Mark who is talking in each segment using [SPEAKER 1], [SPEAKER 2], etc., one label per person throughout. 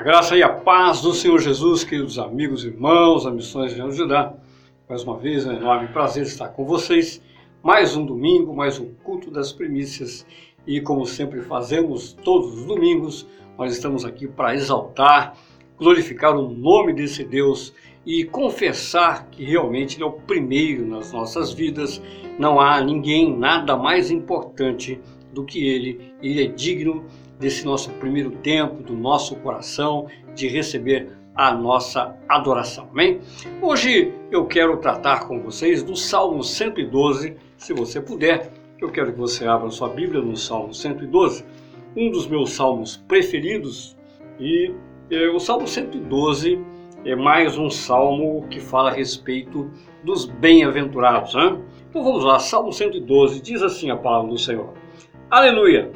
[SPEAKER 1] A graça e a paz do Senhor Jesus, queridos amigos, irmãos, a Missões de Judá. Mais uma vez, é um enorme prazer estar com vocês. Mais um domingo, mais um culto das primícias. E como sempre fazemos todos os domingos, nós estamos aqui para exaltar, glorificar o nome desse Deus e confessar que realmente Ele é o primeiro nas nossas vidas. Não há ninguém, nada mais importante do que Ele. Ele é digno desse nosso primeiro tempo, do nosso coração, de receber a nossa adoração. Amém? Hoje eu quero tratar com vocês do Salmo 112, se você puder. Eu quero que você abra sua Bíblia no Salmo 112, um dos meus salmos preferidos. E é, o Salmo 112 é mais um salmo que fala a respeito dos bem-aventurados. Né? Então vamos lá, Salmo 112 diz assim a palavra do Senhor: Aleluia!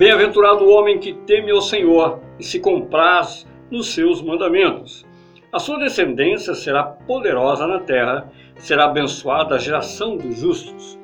[SPEAKER 1] Bem-aventurado o homem que teme ao Senhor e se compraz nos seus mandamentos. A sua descendência será poderosa na terra, será abençoada a geração dos justos.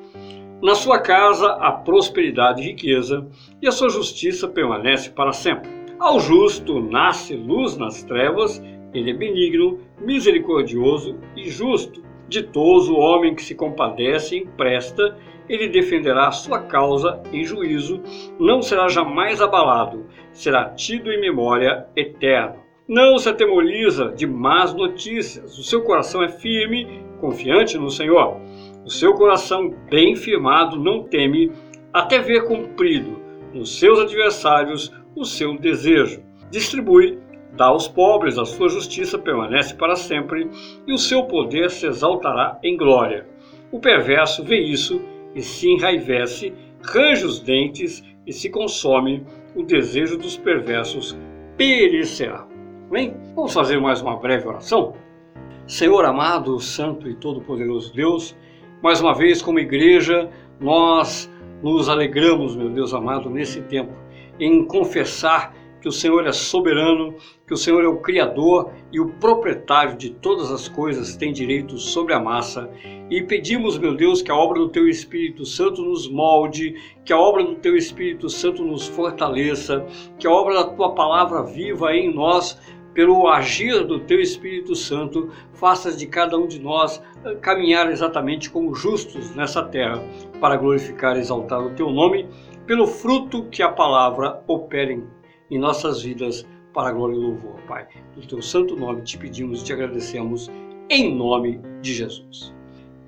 [SPEAKER 1] Na sua casa há prosperidade e riqueza, e a sua justiça permanece para sempre. Ao justo nasce luz nas trevas, ele é benigno, misericordioso e justo. Ditoso o homem que se compadece e empresta, ele defenderá sua causa em juízo, não será jamais abalado, será tido em memória eterna. Não se atemoriza de más notícias, o seu coração é firme, confiante no Senhor. O seu coração bem firmado não teme, até ver cumprido nos seus adversários o seu desejo. Distribui, dá aos pobres, a sua justiça permanece para sempre, e o seu poder se exaltará em glória. O perverso vê isso e se enraivece, range os dentes e se consome, o desejo dos perversos perecerá. Bem, vamos fazer mais uma breve oração? Senhor amado, santo e todo-poderoso Deus, mais uma vez, como igreja, nós nos alegramos, meu Deus amado, nesse tempo, em confessar que o Senhor é soberano, que o Senhor é o Criador e o proprietário de todas as coisas, tem direito sobre a massa. E pedimos, meu Deus, que a obra do Teu Espírito Santo nos molde, que a obra do Teu Espírito Santo nos fortaleça, que a obra da Tua palavra viva em nós, pelo agir do Teu Espírito Santo, faça de cada um de nós eh, caminhar exatamente como justos nessa terra, para glorificar e exaltar o Teu nome, pelo fruto que a palavra opera em em nossas vidas para a glória e louvor, Pai. No teu santo nome te pedimos e te agradecemos em nome de Jesus.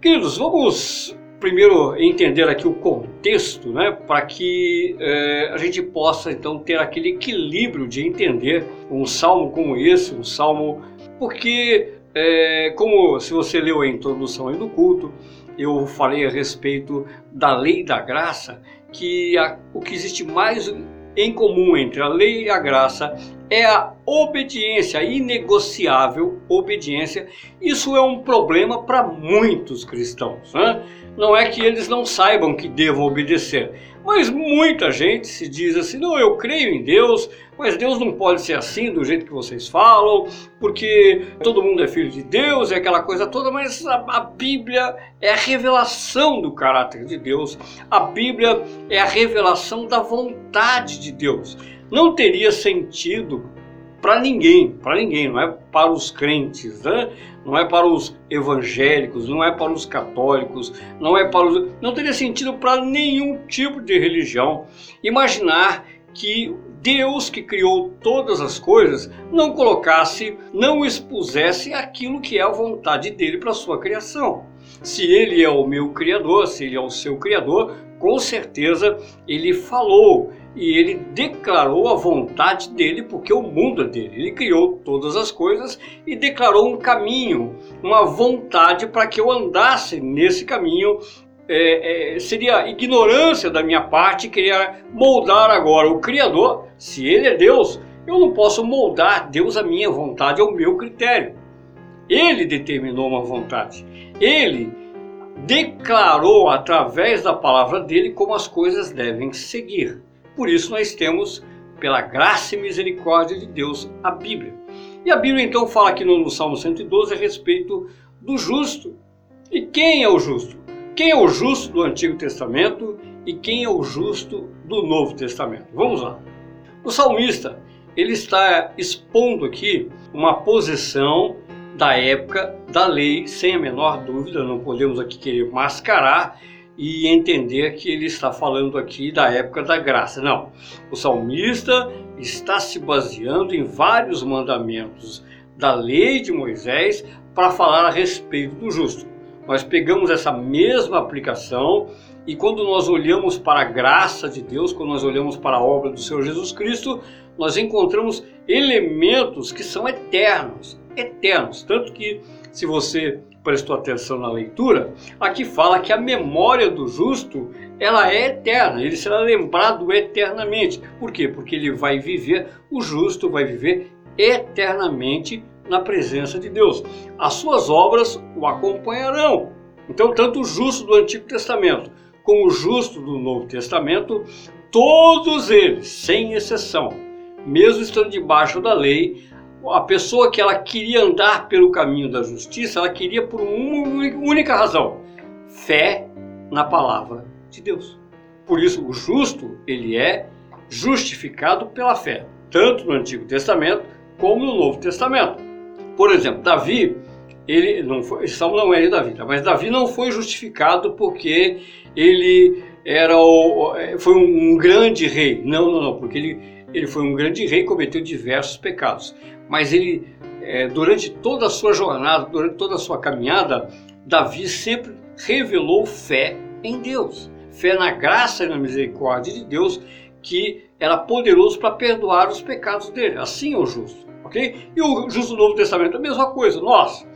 [SPEAKER 1] Queridos, vamos primeiro entender aqui o contexto, né, para que é, a gente possa então ter aquele equilíbrio de entender um salmo como esse, um salmo, porque é, como se você leu a introdução aí do culto, eu falei a respeito da lei da graça, que a, o que existe mais em comum entre a lei e a graça é a obediência, a inegociável obediência. Isso é um problema para muitos cristãos. Né? Não é que eles não saibam que devam obedecer, mas muita gente se diz assim: não, eu creio em Deus, mas Deus não pode ser assim do jeito que vocês falam, porque todo mundo é filho de Deus, é aquela coisa toda, mas a, a Bíblia é a revelação do caráter de Deus, a Bíblia é a revelação da vontade de Deus. Não teria sentido para ninguém, para ninguém, não é para os crentes, né? não é para os evangélicos, não é para os católicos, não é para os. Não teria sentido para nenhum tipo de religião imaginar que Deus que criou todas as coisas não colocasse, não expusesse aquilo que é a vontade dele para sua criação. Se ele é o meu criador, se ele é o seu criador, com certeza ele falou e ele declarou a vontade dele, porque o mundo é dele. Ele criou todas as coisas e declarou um caminho, uma vontade para que eu andasse nesse caminho é, é, seria ignorância da minha parte querer moldar agora o Criador. Se Ele é Deus, eu não posso moldar Deus à minha vontade, ao meu critério. Ele determinou uma vontade. Ele declarou através da palavra dele como as coisas devem seguir. Por isso nós temos, pela graça e misericórdia de Deus, a Bíblia. E a Bíblia então fala aqui no, Salmo 112 a respeito do justo. E quem é o justo? Quem é o justo do Antigo Testamento e quem é o justo do Novo Testamento? Vamos lá. O salmista, ele está expondo aqui uma posição da época da lei, sem a menor dúvida, não podemos aqui querer mascarar e entender que ele está falando aqui da época da graça. Não. O salmista está se baseando em vários mandamentos da lei de Moisés para falar a respeito do justo. Nós pegamos essa mesma aplicação e quando nós olhamos para a graça de Deus, quando nós olhamos para a obra do Senhor Jesus Cristo, nós encontramos elementos que são eternos, eternos. Tanto que, se você prestou atenção na leitura, aqui fala que a memória do justo ela é eterna, ele será lembrado eternamente. Por quê? Porque ele vai viver, o justo vai viver eternamente na presença de Deus. As suas obras o acompanharão. Então, tanto o justo do Antigo Testamento como o justo do Novo Testamento, todos eles, sem exceção, mesmo estando debaixo da lei, a pessoa que ela queria andar pelo caminho da justiça, ela queria por uma única razão: fé na palavra de Deus. Por isso, o justo, ele é justificado pela fé, tanto no Antigo Testamento como no Novo Testamento. Por exemplo, Davi, ele não foi, Salmo não é de Davi, tá? mas Davi não foi justificado porque ele era o, foi um, grande rei. Não, não, não, porque ele, ele foi um grande rei e cometeu diversos pecados. Mas ele, é, durante toda a sua jornada, durante toda a sua caminhada, Davi sempre revelou fé em Deus, fé na graça e na misericórdia de Deus, que era poderoso para perdoar os pecados dele. Assim é o justo, ok? E o justo do Novo Testamento é a mesma coisa. Nós,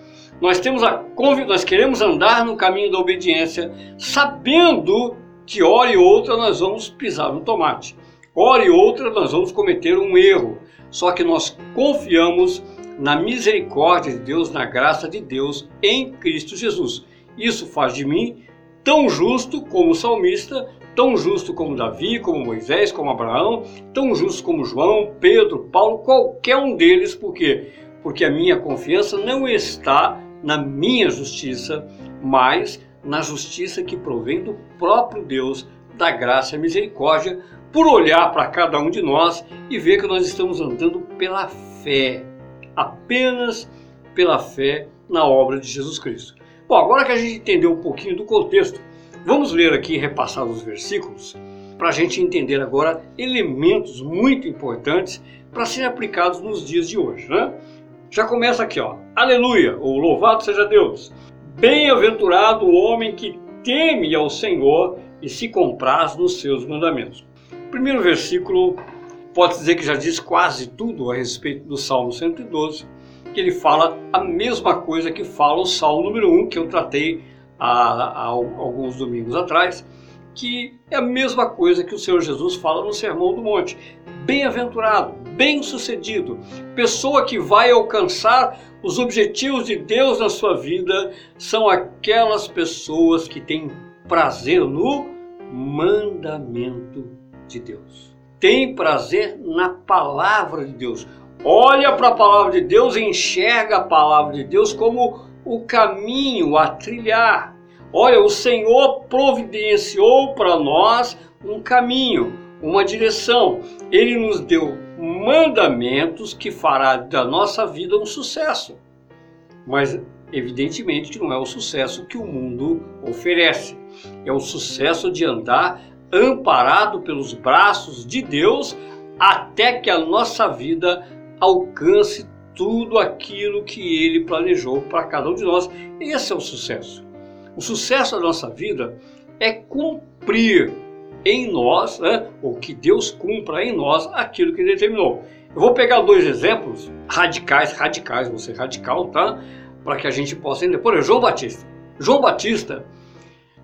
[SPEAKER 1] nós temos a nós queremos andar no caminho da obediência, sabendo que hora e outra nós vamos pisar no tomate. Hora e outra nós vamos cometer um erro. Só que nós confiamos na misericórdia de Deus, na graça de Deus em Cristo Jesus. Isso faz de mim tão justo como o salmista, tão justo como Davi, como Moisés, como Abraão, tão justo como João, Pedro, Paulo, qualquer um deles, por quê? Porque a minha confiança não está na minha justiça, mas na justiça que provém do próprio Deus, da graça e misericórdia, por olhar para cada um de nós e ver que nós estamos andando pela fé, apenas pela fé na obra de Jesus Cristo. Bom, agora que a gente entendeu um pouquinho do contexto, vamos ler aqui e repassar os versículos para a gente entender agora elementos muito importantes para serem aplicados nos dias de hoje. Né? Já começa aqui, ó. Aleluia, ou louvado seja Deus. Bem-aventurado o homem que teme ao Senhor e se compraz nos seus mandamentos. Primeiro versículo pode dizer que já diz quase tudo a respeito do Salmo 112, que ele fala a mesma coisa que fala o Salmo número 1, que eu tratei há, há alguns domingos atrás, que é a mesma coisa que o Senhor Jesus fala no Sermão do Monte. Bem-aventurado, bem-sucedido, pessoa que vai alcançar os objetivos de Deus na sua vida são aquelas pessoas que têm prazer no mandamento de Deus. Tem prazer na palavra de Deus. Olha para a palavra de Deus enxerga a palavra de Deus como o caminho a trilhar. Olha, o Senhor providenciou para nós um caminho, uma direção. Ele nos deu mandamentos que fará da nossa vida um sucesso. Mas evidentemente não é o sucesso que o mundo oferece. É o sucesso de andar amparado pelos braços de Deus até que a nossa vida alcance tudo aquilo que ele planejou para cada um de nós. Esse é o sucesso. O sucesso da nossa vida é cumprir em nós, né, ou que Deus cumpra em nós aquilo que ele determinou. Eu vou pegar dois exemplos radicais, radicais, ser radical, tá? Para que a gente possa entender. Por exemplo, João Batista. João Batista,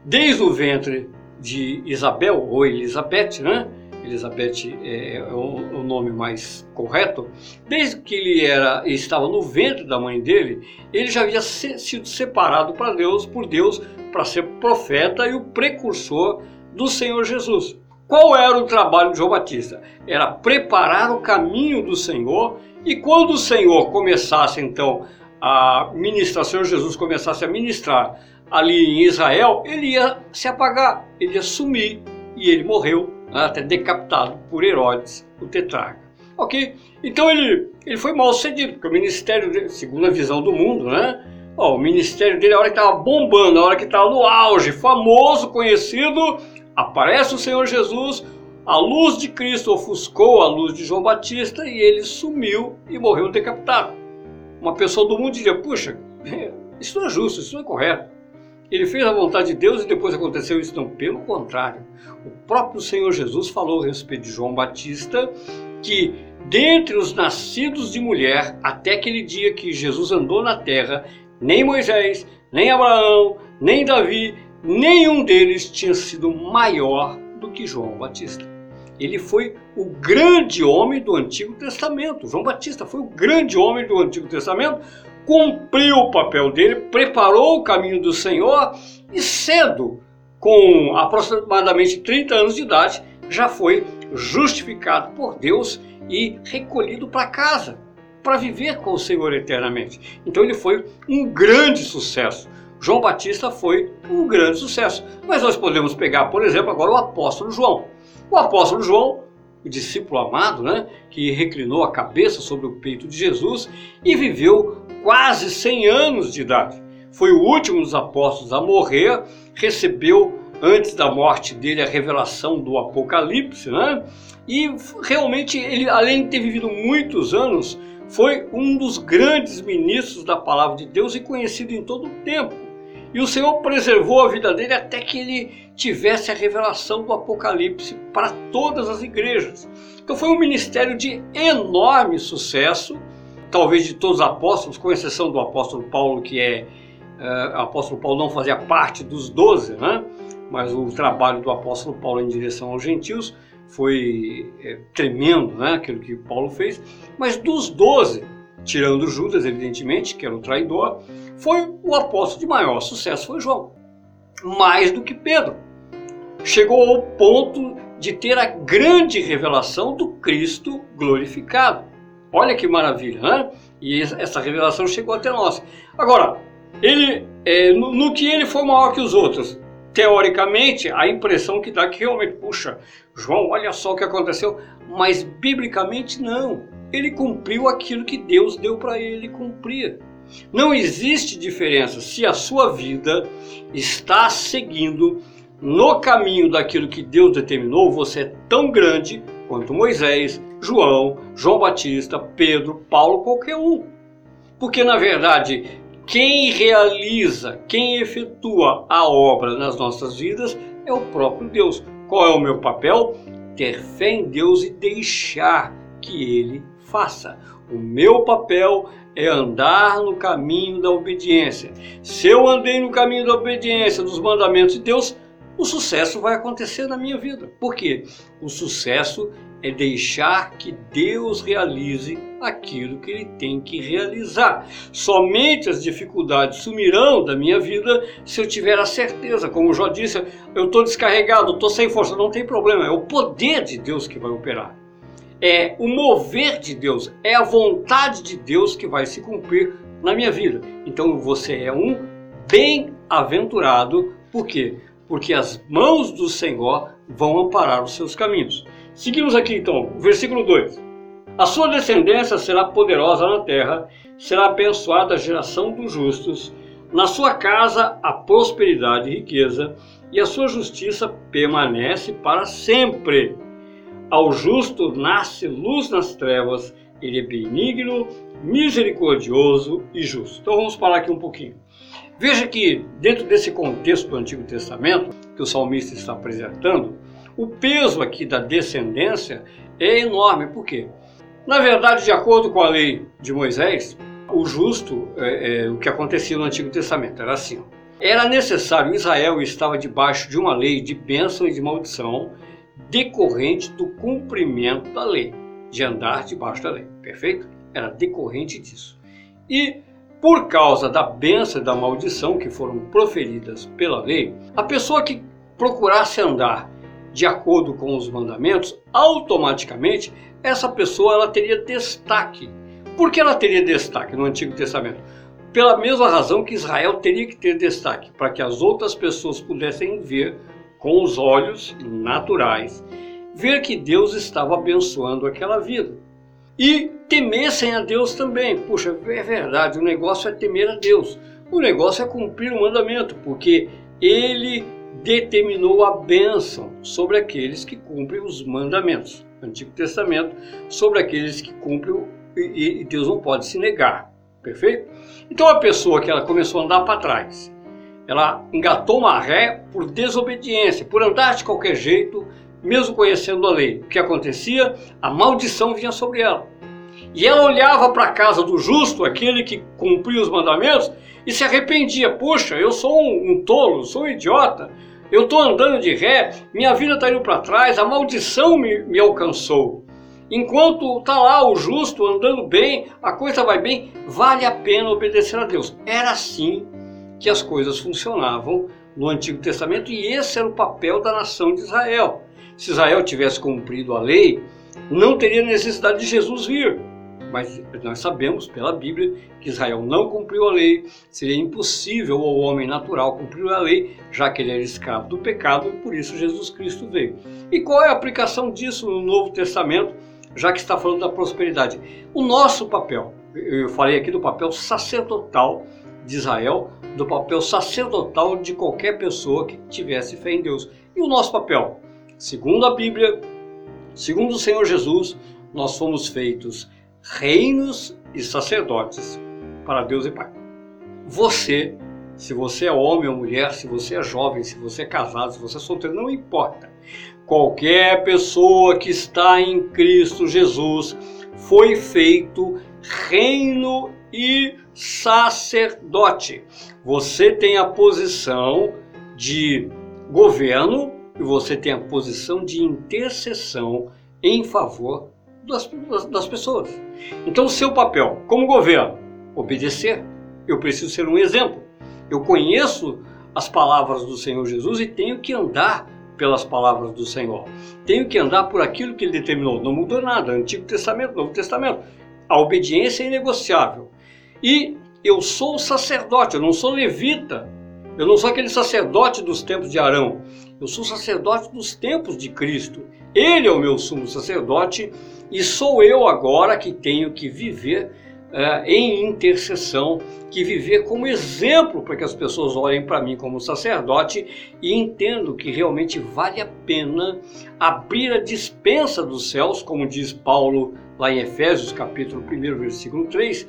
[SPEAKER 1] desde o ventre de Isabel, ou Elizabeth, né? Elizabeth é, é o, nome mais correto, desde que ele era estava no ventre da mãe dele, ele já havia se, sido separado para Deus, por Deus, para ser profeta e o precursor do Senhor Jesus. Qual era o trabalho de João Batista? Era preparar o caminho do Senhor e quando o Senhor começasse então a ministrar, o Senhor Jesus começasse a ministrar ali em Israel, ele ia se apagar, ele ia sumir e ele morreu né, até decapitado por Herodes, o tetrarca. Ok, então ele, ele foi mal sucedido, porque o ministério dele, segundo a visão do mundo, né? Ó, o ministério dele, a hora que estava bombando, a hora que estava no auge, famoso, conhecido, aparece o Senhor Jesus, a luz de Cristo ofuscou a luz de João Batista e ele sumiu e morreu decapitado. Uma pessoa do mundo diria: puxa, isso não é justo, isso não é correto. Ele fez a vontade de Deus e depois aconteceu isso. Não, pelo contrário. O próprio Senhor Jesus falou a respeito de João Batista que dentre os nascidos de mulher, até aquele dia que Jesus andou na terra, nem Moisés, nem Abraão, nem Davi, nenhum deles tinha sido maior do que João Batista. Ele foi o grande homem do Antigo Testamento. João Batista foi o grande homem do Antigo Testamento, cumpriu o papel dele, preparou o caminho do Senhor e cedo, com aproximadamente 30 anos de idade, já foi justificado por Deus e recolhido para casa para viver com o Senhor eternamente. Então ele foi um grande sucesso. João Batista foi um grande sucesso. Mas nós podemos pegar, por exemplo, agora o apóstolo João. O apóstolo João, o discípulo amado, né, que reclinou a cabeça sobre o peito de Jesus e viveu quase 100 anos de idade. Foi o último dos apóstolos a morrer, recebeu antes da morte dele a revelação do Apocalipse, né? E realmente ele, além de ter vivido muitos anos, foi um dos grandes ministros da palavra de Deus e conhecido em todo o tempo. E o Senhor preservou a vida dele até que ele tivesse a revelação do Apocalipse para todas as igrejas. Então foi um ministério de enorme sucesso, talvez de todos os apóstolos, com exceção do apóstolo Paulo, que é. Uh, o apóstolo Paulo não fazia parte dos doze, né? mas o trabalho do apóstolo Paulo em direção aos gentios foi é, tremendo, né, aquilo que Paulo fez. Mas dos doze, tirando Judas, evidentemente, que era o traidor, foi o apóstolo de maior sucesso, foi João. Mais do que Pedro. Chegou ao ponto de ter a grande revelação do Cristo glorificado. Olha que maravilha, né? E essa revelação chegou até nós. Agora, ele, é, no, no que ele foi maior que os outros? teoricamente, a impressão que dá que realmente, puxa, João, olha só o que aconteceu, mas biblicamente não. Ele cumpriu aquilo que Deus deu para ele cumprir. Não existe diferença se a sua vida está seguindo no caminho daquilo que Deus determinou, você é tão grande quanto Moisés, João, João Batista, Pedro, Paulo, qualquer um. Porque na verdade, quem realiza, quem efetua a obra nas nossas vidas é o próprio Deus. Qual é o meu papel? Ter fé em Deus e deixar que Ele faça. O meu papel é andar no caminho da obediência. Se eu andei no caminho da obediência, dos mandamentos de Deus, o sucesso vai acontecer na minha vida. Por quê? O sucesso é deixar que Deus realize aquilo que Ele tem que realizar. Somente as dificuldades sumirão da minha vida se eu tiver a certeza. Como já disse, eu estou descarregado, estou sem força, não tem problema. É o poder de Deus que vai operar. É o mover de Deus, é a vontade de Deus que vai se cumprir na minha vida. Então você é um bem-aventurado, por quê? Porque as mãos do Senhor vão amparar os seus caminhos. Seguimos aqui então, versículo 2. A sua descendência será poderosa na terra, será abençoada a geração dos justos, na sua casa a prosperidade e riqueza, e a sua justiça permanece para sempre. Ao justo nasce luz nas trevas, ele é benigno, misericordioso e justo. Então vamos parar aqui um pouquinho. Veja que, dentro desse contexto do Antigo Testamento, que o salmista está apresentando, o peso aqui da descendência é enorme. Por quê? Na verdade, de acordo com a lei de Moisés, o justo, é, é, o que acontecia no Antigo Testamento, era assim. Era necessário, Israel estava debaixo de uma lei de bênção e de maldição decorrente do cumprimento da lei, de andar debaixo da lei, perfeito? Era decorrente disso. E por causa da bênção e da maldição que foram proferidas pela lei, a pessoa que procurasse andar de acordo com os mandamentos, automaticamente essa pessoa ela teria destaque. Por que ela teria destaque no Antigo Testamento? Pela mesma razão que Israel teria que ter destaque, para que as outras pessoas pudessem ver com os olhos naturais, ver que Deus estava abençoando aquela vida. e temessem a Deus também. Puxa, é verdade, o negócio é temer a Deus. O negócio é cumprir o mandamento, porque ele determinou a bênção sobre aqueles que cumprem os mandamentos. Antigo Testamento, sobre aqueles que cumprem e, e Deus não pode se negar. Perfeito? Então a pessoa que ela começou a andar para trás, ela engatou uma ré por desobediência, por andar de qualquer jeito, mesmo conhecendo a lei. O que acontecia? A maldição vinha sobre ela. E ela olhava para a casa do justo, aquele que cumpria os mandamentos, e se arrependia. Puxa, eu sou um, um tolo, sou um idiota, eu estou andando de ré, minha vida está indo para trás, a maldição me, me alcançou. Enquanto está lá o justo andando bem, a coisa vai bem, vale a pena obedecer a Deus. Era assim que as coisas funcionavam no Antigo Testamento e esse era o papel da nação de Israel. Se Israel tivesse cumprido a lei, não teria necessidade de Jesus vir. Mas nós sabemos pela Bíblia que Israel não cumpriu a lei, seria impossível ao homem natural cumprir a lei, já que ele era escravo do pecado e por isso Jesus Cristo veio. E qual é a aplicação disso no Novo Testamento, já que está falando da prosperidade? O nosso papel, eu falei aqui do papel sacerdotal de Israel, do papel sacerdotal de qualquer pessoa que tivesse fé em Deus. E o nosso papel? Segundo a Bíblia, segundo o Senhor Jesus, nós fomos feitos reinos e sacerdotes para Deus e Pai. Você, se você é homem ou mulher, se você é jovem, se você é casado, se você é solteiro, não importa. Qualquer pessoa que está em Cristo Jesus foi feito reino e sacerdote. Você tem a posição de governo e você tem a posição de intercessão em favor das, das pessoas. Então, o seu papel como governo, obedecer. Eu preciso ser um exemplo. Eu conheço as palavras do Senhor Jesus e tenho que andar pelas palavras do Senhor. Tenho que andar por aquilo que ele determinou. Não mudou nada. Antigo Testamento, Novo Testamento. A obediência é inegociável. E eu sou sacerdote, eu não sou levita. Eu não sou aquele sacerdote dos tempos de Arão. Eu sou sacerdote dos tempos de Cristo. Ele é o meu sumo sacerdote e sou eu agora que tenho que viver uh, em intercessão, que viver como exemplo para que as pessoas olhem para mim como sacerdote e entendam que realmente vale a pena abrir a dispensa dos céus, como diz Paulo lá em Efésios capítulo 1, versículo 3,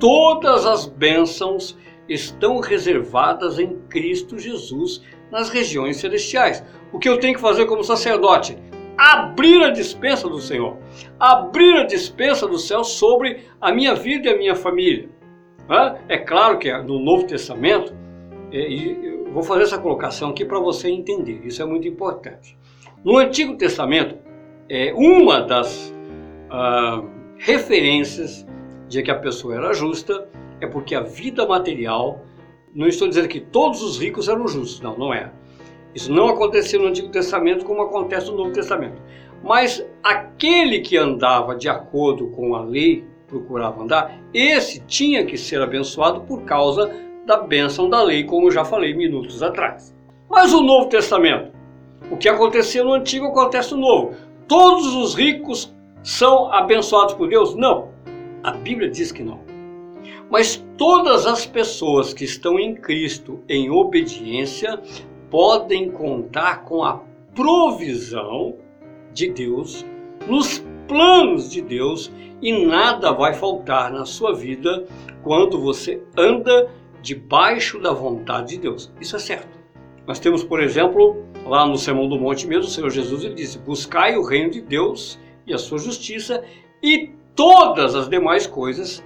[SPEAKER 1] todas as bênçãos estão reservadas em Cristo Jesus nas regiões celestiais. O que eu tenho que fazer como sacerdote? abrir a dispensa do Senhor, abrir a dispensa do céu sobre a minha vida e a minha família. É claro que no Novo Testamento, é, e vou fazer essa colocação aqui para você entender, isso é muito importante. No Antigo Testamento, é uma das ah, referências de que a pessoa era justa é porque a vida material, não estou dizendo que todos os ricos eram justos, não, não é. Isso não acontecia no Antigo Testamento como acontece no Novo Testamento. Mas aquele que andava de acordo com a lei, procurava andar, esse tinha que ser abençoado por causa da bênção da lei, como eu já falei minutos atrás. Mas o Novo Testamento, o que acontecia no Antigo acontece no Novo. Todos os ricos são abençoados por Deus? Não. A Bíblia diz que não. Mas todas as pessoas que estão em Cristo em obediência podem contar com a provisão de Deus, nos planos de Deus e nada vai faltar na sua vida quando você anda debaixo da vontade de Deus. Isso é certo. Nós temos, por exemplo, lá no Sermão do Monte mesmo, o Senhor Jesus ele disse: Buscai o reino de Deus e a sua justiça, e todas as demais coisas,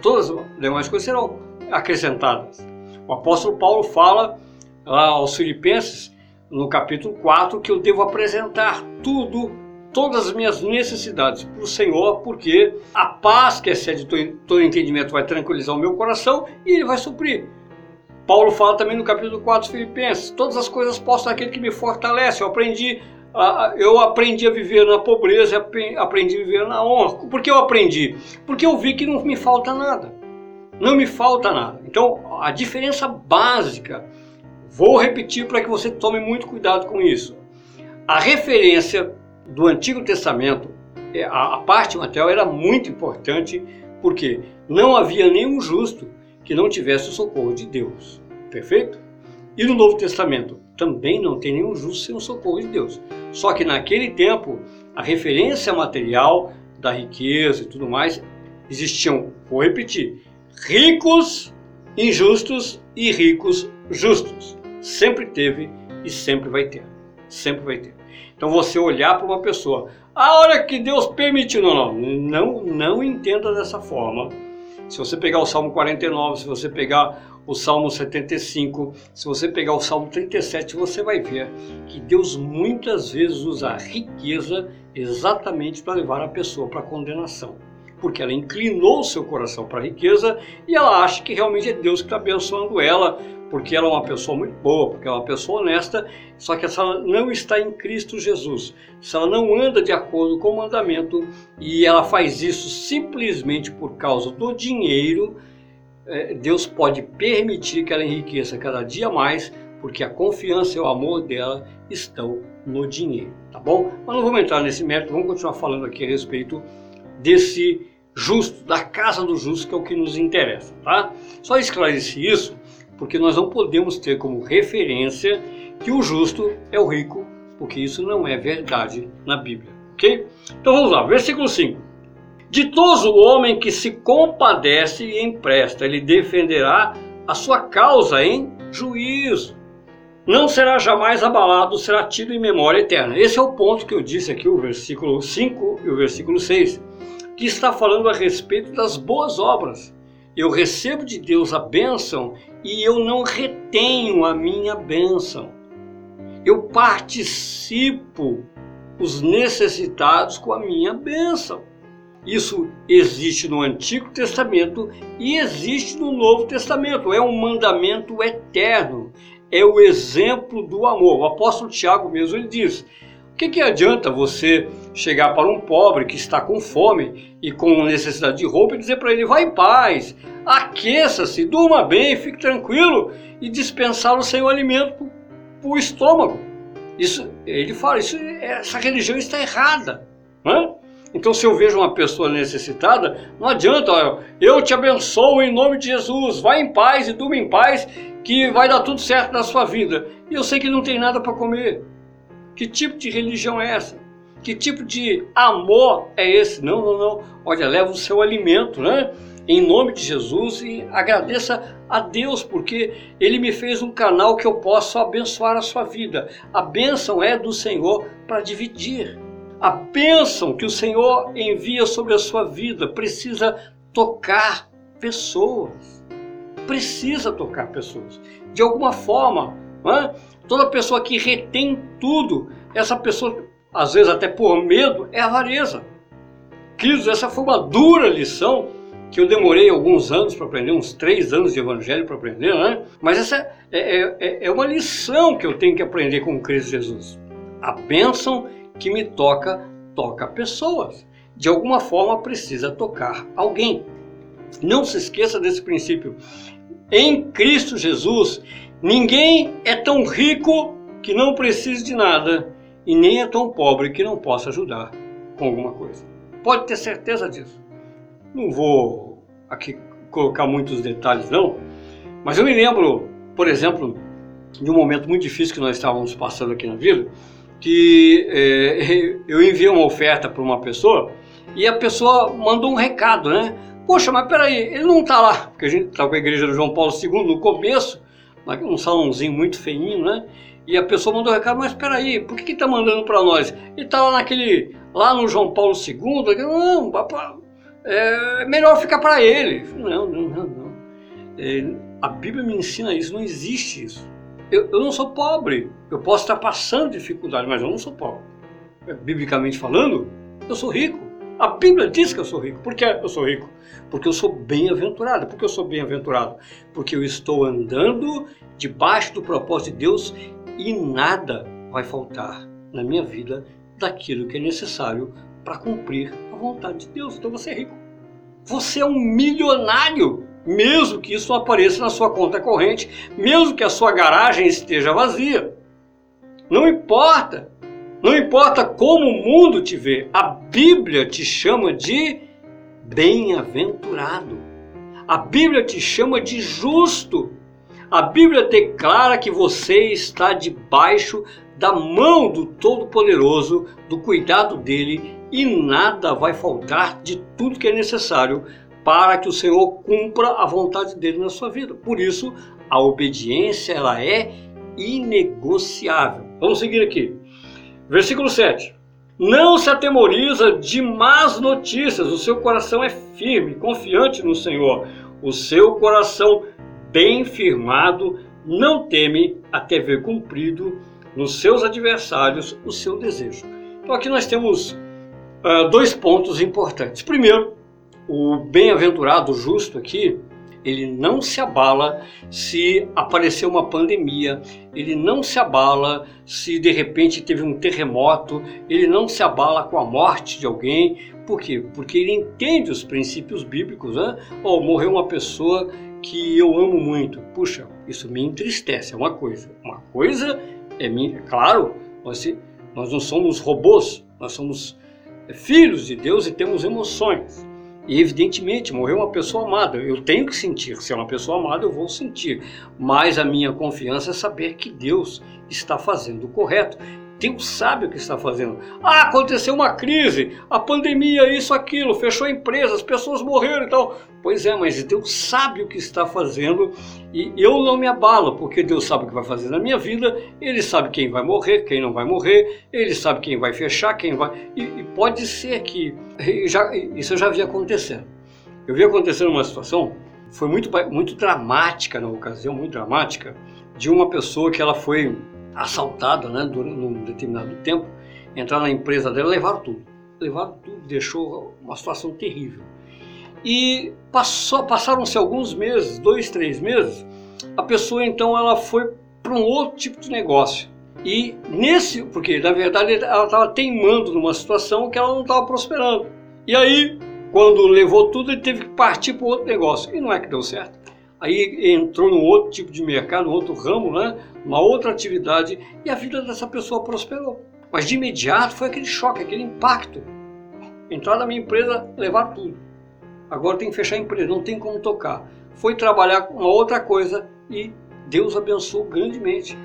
[SPEAKER 1] todas as demais coisas serão acrescentadas. O apóstolo Paulo fala aos Filipenses, no capítulo 4, que eu devo apresentar tudo, todas as minhas necessidades para o Senhor, porque a paz que excede todo entendimento vai tranquilizar o meu coração e Ele vai suprir. Paulo fala também no capítulo 4 Filipenses, todas as coisas posso naquele que me fortalece. Eu aprendi eu aprendi a viver na pobreza, aprendi a viver na honra. Por que eu aprendi? Porque eu vi que não me falta nada. Não me falta nada. Então, a diferença básica Vou repetir para que você tome muito cuidado com isso. A referência do Antigo Testamento é, a parte material era muito importante porque não havia nenhum justo que não tivesse o socorro de Deus. Perfeito? E no Novo Testamento também não tem nenhum justo sem o socorro de Deus. Só que naquele tempo, a referência material da riqueza e tudo mais existiam, vou repetir, ricos injustos e ricos justos. Sempre teve e sempre vai ter. Sempre vai ter. Então você olhar para uma pessoa, a hora que Deus permitiu, não, não, não, não entenda dessa forma. Se você pegar o Salmo 49, se você pegar o Salmo 75, se você pegar o Salmo 37, você vai ver que Deus muitas vezes usa a riqueza exatamente para levar a pessoa para a condenação. Porque ela inclinou seu coração para a riqueza e ela acha que realmente é Deus que está abençoando ela, porque ela é uma pessoa muito boa, porque é uma pessoa honesta, só que se ela não está em Cristo Jesus, se ela não anda de acordo com o mandamento e ela faz isso simplesmente por causa do dinheiro, Deus pode permitir que ela enriqueça cada dia mais, porque a confiança e o amor dela estão no dinheiro, tá bom? Mas não vamos entrar nesse mérito, vamos continuar falando aqui a respeito desse justo, da casa do justo, que é o que nos interessa, tá? Só esclareci isso porque nós não podemos ter como referência que o justo é o rico, porque isso não é verdade na Bíblia, ok? Então vamos lá, versículo 5. Ditoso o homem que se compadece e empresta, ele defenderá a sua causa em juízo. Não será jamais abalado, será tido em memória eterna. Esse é o ponto que eu disse aqui, o versículo 5 e o versículo 6 que está falando a respeito das boas obras. Eu recebo de Deus a bênção e eu não retenho a minha bênção. Eu participo os necessitados com a minha bênção. Isso existe no Antigo Testamento e existe no Novo Testamento. É um mandamento eterno. É o exemplo do amor. O apóstolo Tiago mesmo ele diz: que, que adianta você chegar para um pobre que está com fome e com necessidade de roupa e dizer para ele: vá em paz, aqueça-se, durma bem, fique tranquilo e dispensá-lo sem o alimento para o estômago? Isso, ele fala: isso, essa religião está errada. Né? Então, se eu vejo uma pessoa necessitada, não adianta, eu te abençoo em nome de Jesus, vá em paz e durma em paz, que vai dar tudo certo na sua vida. E eu sei que não tem nada para comer. Que tipo de religião é essa? Que tipo de amor é esse? Não, não, não. Olha, leva o seu alimento, né? Em nome de Jesus e agradeça a Deus porque Ele me fez um canal que eu posso abençoar a sua vida. A bênção é do Senhor para dividir. A bênção que o Senhor envia sobre a sua vida precisa tocar pessoas. Precisa tocar pessoas. De alguma forma, é? Toda pessoa que retém tudo, essa pessoa, às vezes até por medo, é avareza. Queridos, essa foi uma dura lição que eu demorei alguns anos para aprender, uns três anos de evangelho para aprender, né? Mas essa é, é, é, é uma lição que eu tenho que aprender com Cristo Jesus. A bênção que me toca, toca pessoas. De alguma forma precisa tocar alguém. Não se esqueça desse princípio. Em Cristo Jesus, Ninguém é tão rico que não precise de nada e nem é tão pobre que não possa ajudar com alguma coisa. Pode ter certeza disso. Não vou aqui colocar muitos detalhes não, mas eu me lembro, por exemplo, de um momento muito difícil que nós estávamos passando aqui na vida, que é, eu enviei uma oferta para uma pessoa e a pessoa mandou um recado, né? Poxa, mas peraí, ele não está lá, porque a gente está com a igreja do João Paulo II no começo, um salãozinho muito feinho, né? E a pessoa mandou recado, mas espera aí, por que que tá mandando para nós? Ele tá lá naquele, lá no João Paulo II, não, papai, é melhor ficar para ele. Não, não, não, não. É, a Bíblia me ensina isso, não existe isso. Eu, eu não sou pobre, eu posso estar passando dificuldade, mas eu não sou pobre. Biblicamente falando, eu sou rico. A Bíblia diz que eu sou rico. Por que eu sou rico? Porque eu sou bem-aventurado. Por que eu sou bem-aventurado? Porque eu estou andando debaixo do propósito de Deus e nada vai faltar na minha vida daquilo que é necessário para cumprir a vontade de Deus. Então você é rico. Você é um milionário, mesmo que isso apareça na sua conta corrente, mesmo que a sua garagem esteja vazia. Não importa. Não importa como o mundo te vê, a Bíblia te chama de bem-aventurado. A Bíblia te chama de justo. A Bíblia declara que você está debaixo da mão do Todo-Poderoso, do cuidado dele e nada vai faltar de tudo que é necessário para que o Senhor cumpra a vontade dele na sua vida. Por isso, a obediência ela é inegociável. Vamos seguir aqui. Versículo 7. Não se atemoriza de más notícias, o seu coração é firme, confiante no Senhor. O seu coração bem firmado não teme até ver cumprido nos seus adversários o seu desejo. Então aqui nós temos uh, dois pontos importantes. Primeiro, o bem-aventurado justo aqui, ele não se abala se aparecer uma pandemia, ele não se abala se de repente teve um terremoto, ele não se abala com a morte de alguém. Por quê? Porque ele entende os princípios bíblicos. Né? Oh, morreu uma pessoa que eu amo muito. Puxa, isso me entristece, é uma coisa. Uma coisa é minha. Claro, nós, nós não somos robôs, nós somos filhos de Deus e temos emoções. E evidentemente, morreu uma pessoa amada. Eu tenho que sentir. Se é uma pessoa amada, eu vou sentir. Mas a minha confiança é saber que Deus está fazendo o correto. Deus sabe o que está fazendo. Ah, aconteceu uma crise, a pandemia, isso, aquilo, fechou a empresa, as pessoas morreram e tal. Pois é, mas Deus sabe o que está fazendo e eu não me abalo, porque Deus sabe o que vai fazer na minha vida, Ele sabe quem vai morrer, quem não vai morrer, Ele sabe quem vai fechar, quem vai. E, e pode ser que. Já, isso eu já vi acontecendo. Eu vi acontecendo uma situação, foi muito, muito dramática na ocasião, muito dramática, de uma pessoa que ela foi assaltada né, durante um determinado tempo, entrar na empresa dela, levaram tudo. Levaram tudo, deixou uma situação terrível. E passaram-se alguns meses, dois, três meses, a pessoa então ela foi para um outro tipo de negócio. E nesse, porque na verdade ela estava teimando numa situação que ela não estava prosperando. E aí, quando levou tudo, ele teve que partir para outro negócio. E não é que deu certo. Aí entrou num outro tipo de mercado, num outro ramo, né? uma outra atividade, e a vida dessa pessoa prosperou. Mas de imediato foi aquele choque, aquele impacto. Entrar na minha empresa, levar tudo. Agora tem que fechar a empresa, não tem como tocar. Foi trabalhar com uma outra coisa e Deus abençoou grandemente.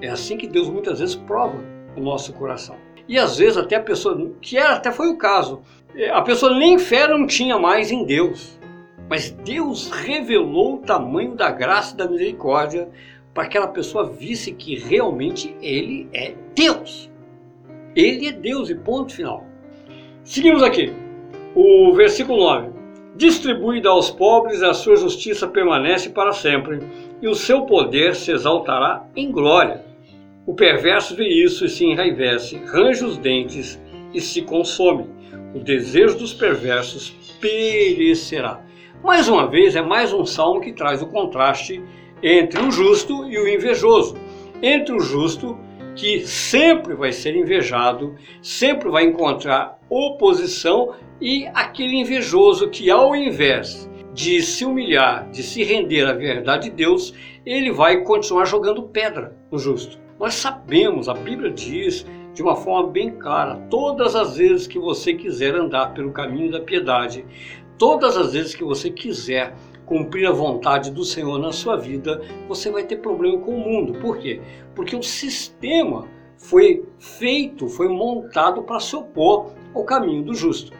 [SPEAKER 1] É assim que Deus muitas vezes prova o nosso coração. E às vezes até a pessoa, que era, até foi o caso, a pessoa nem fé não tinha mais em Deus. Mas Deus revelou o tamanho da graça e da misericórdia para que aquela pessoa visse que realmente Ele é Deus. Ele é Deus e ponto final. Seguimos aqui. O versículo 9. Distribuída aos pobres, a sua justiça permanece para sempre, e o seu poder se exaltará em glória. O perverso vê isso e se enraivece, range os dentes e se consome. O desejo dos perversos perecerá. Mais uma vez, é mais um salmo que traz o contraste entre o justo e o invejoso. Entre o justo, que sempre vai ser invejado, sempre vai encontrar oposição, e aquele invejoso que, ao invés de se humilhar, de se render à verdade de Deus, ele vai continuar jogando pedra no justo. Nós sabemos, a Bíblia diz de uma forma bem clara: todas as vezes que você quiser andar pelo caminho da piedade, todas as vezes que você quiser cumprir a vontade do Senhor na sua vida, você vai ter problema com o mundo. Por quê? Porque o sistema foi feito, foi montado para se opor ao caminho do justo,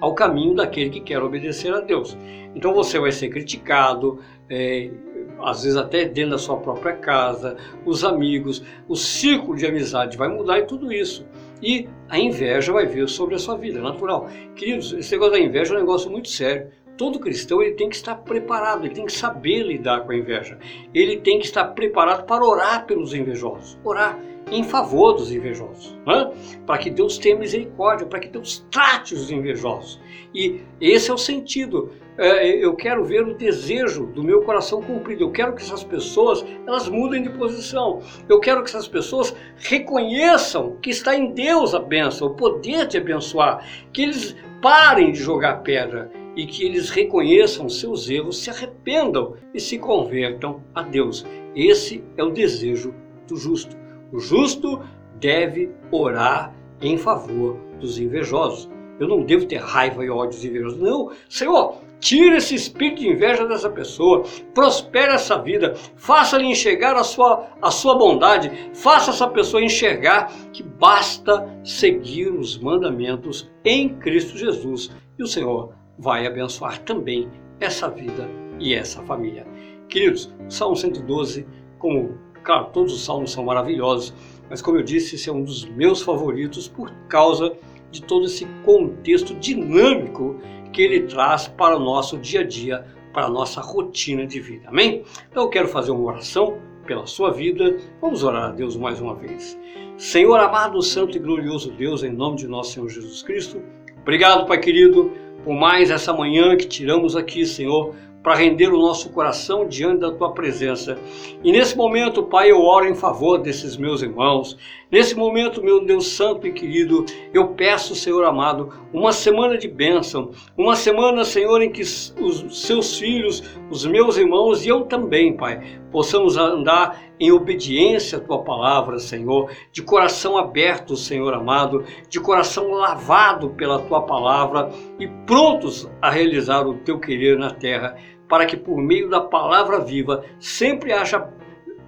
[SPEAKER 1] ao caminho daquele que quer obedecer a Deus. Então você vai ser criticado, é, às vezes até dentro da sua própria casa, os amigos, o círculo de amizade vai mudar e tudo isso. E a inveja vai vir sobre a sua vida, é natural. Queridos, esse negócio da inveja é um negócio muito sério. Todo cristão ele tem que estar preparado, ele tem que saber lidar com a inveja. Ele tem que estar preparado para orar pelos invejosos, orar em favor dos invejosos, né? para que Deus tenha misericórdia, para que Deus trate os invejosos. E esse é o sentido. É, eu quero ver o desejo do meu coração cumprido. Eu quero que essas pessoas elas mudem de posição. Eu quero que essas pessoas reconheçam que está em Deus a bênção, o poder de abençoar, que eles parem de jogar pedra e que eles reconheçam seus erros, se arrependam e se convertam a Deus. Esse é o desejo do justo. O justo deve orar em favor dos invejosos. Eu não devo ter raiva e ódio dos invejosos. Não, Senhor, tira esse espírito de inveja dessa pessoa, prospere essa vida, faça-lhe enxergar a sua, a sua bondade, faça essa pessoa enxergar que basta seguir os mandamentos em Cristo Jesus. E o Senhor vai abençoar também essa vida e essa família. Queridos, Salmo 112, como, claro, todos os salmos são maravilhosos, mas como eu disse, esse é um dos meus favoritos por causa de todo esse contexto dinâmico que ele traz para o nosso dia a dia, para a nossa rotina de vida. Amém? Então eu quero fazer uma oração pela sua vida. Vamos orar a Deus mais uma vez. Senhor amado, santo e glorioso Deus, em nome de nosso Senhor Jesus Cristo, obrigado, Pai querido, por mais essa manhã que tiramos aqui, Senhor, para render o nosso coração diante da tua presença. E nesse momento, Pai, eu oro em favor desses meus irmãos. Nesse momento, meu Deus Santo e querido, eu peço, Senhor amado, uma semana de bênção, uma semana, Senhor, em que os seus filhos, os meus irmãos e eu também, Pai, possamos andar em obediência à tua palavra, Senhor, de coração aberto, Senhor amado, de coração lavado pela tua palavra e prontos a realizar o teu querer na terra para que por meio da palavra viva sempre haja,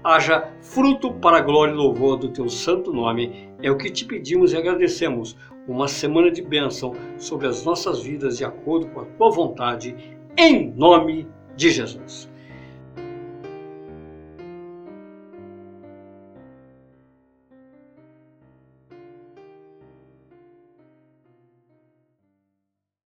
[SPEAKER 1] haja fruto para a glória e louvor do teu santo nome. É o que te pedimos e agradecemos. Uma semana de bênção sobre as nossas vidas de acordo com a tua vontade, em nome de Jesus.